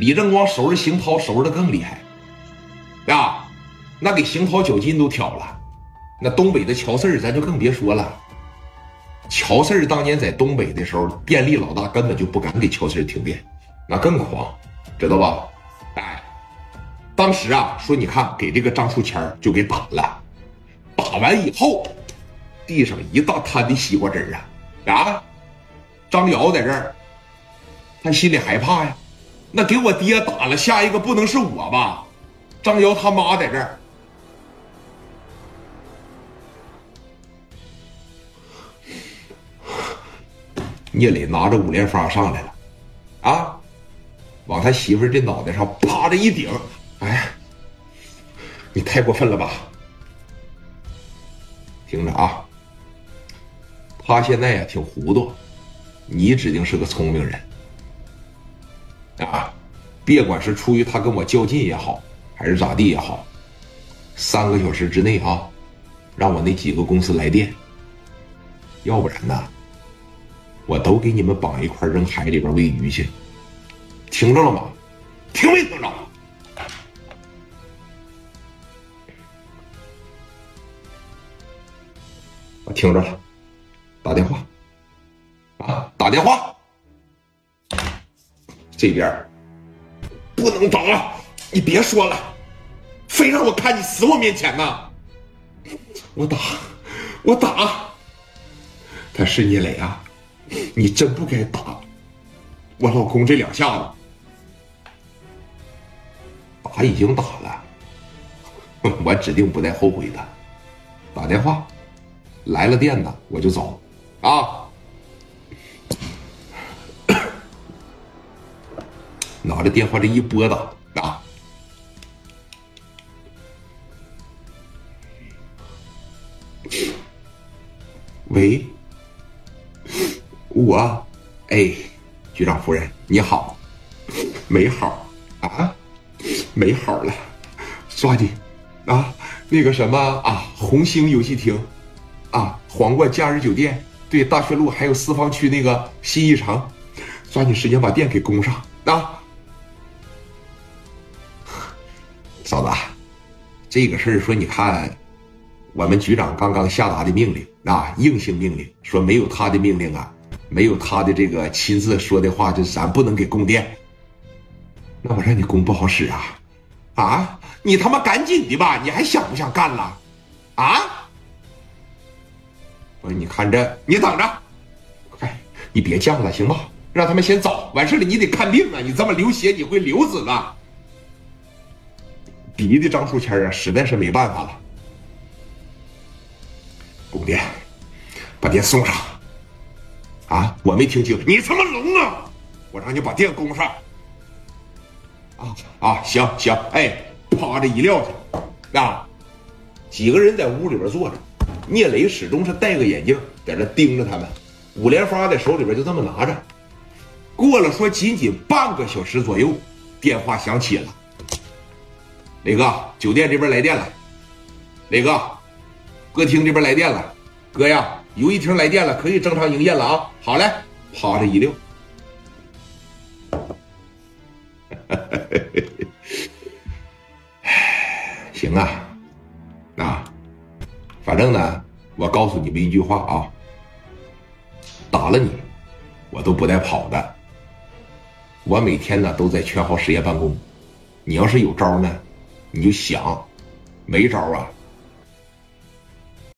李正光收拾邢涛收拾的更厉害，啊，那给邢涛脚筋都挑了。那东北的乔四儿咱就更别说了。乔四儿当年在东北的时候，电力老大根本就不敢给乔四儿停电，那更狂，知道吧？哎，当时啊，说你看给这个张树谦就给打了，打完以后，地上一大滩的西瓜汁啊啊！张瑶在这儿，他心里害怕呀。那给我爹打了，下一个不能是我吧？张瑶他妈在这儿。聂磊拿着五连发上来了，啊，往他媳妇儿这脑袋上啪的一顶，哎，你太过分了吧！听着啊，他现在呀挺糊涂，你指定是个聪明人，啊，别管是出于他跟我较劲也好，还是咋地也好，三个小时之内啊，让我那几个公司来电，要不然呢？我都给你们绑一块扔海里边喂鱼去，听着了吗？听没听着？我听着了，打电话，啊，打电话，这边不能打，你别说了，非让我看你死我面前呢！我打，我打，他是聂磊啊！你真不该打我老公这两下子，打已经打了，我指定不带后悔的。打电话来了电呢，我就走啊！拿着电话这一拨打啊，喂。我，哎，局长夫人你好，没好啊，没好了，抓紧啊，那个什么啊，红星游戏厅，啊，皇冠假日酒店，对，大学路还有四方区那个新艺城，抓紧时间把店给供上啊，嫂子，这个事儿说你看，我们局长刚刚下达的命令啊，硬性命令，说没有他的命令啊。没有他的这个亲自说的话，就咱不能给供电。那我让你供不好使啊！啊，你他妈赶紧的吧！你还想不想干了？啊！我说你看着，你等着，快，你别犟了，行吗？让他们先走，完事了你得看病啊！你这么流血，你会流死的。逼的张书谦啊，实在是没办法了。供电，把电送上。啊！我没听清，你他妈聋啊！我让你把电供上。啊啊！行行，哎，趴着一撂下。啊，几个人在屋里边坐着，聂磊始终是戴个眼镜，在这盯着他们。五连发在手里边就这么拿着。过了说仅仅半个小时左右，电话响起了。磊哥，酒店这边来电了。磊哥，歌厅这边来电了。哥呀！游戏厅来电了，可以正常营业了啊！好嘞，趴着一溜。行啊，啊，反正呢，我告诉你们一句话啊，打了你，我都不带跑的。我每天呢都在全号实业办公，你要是有招呢，你就想；没招啊，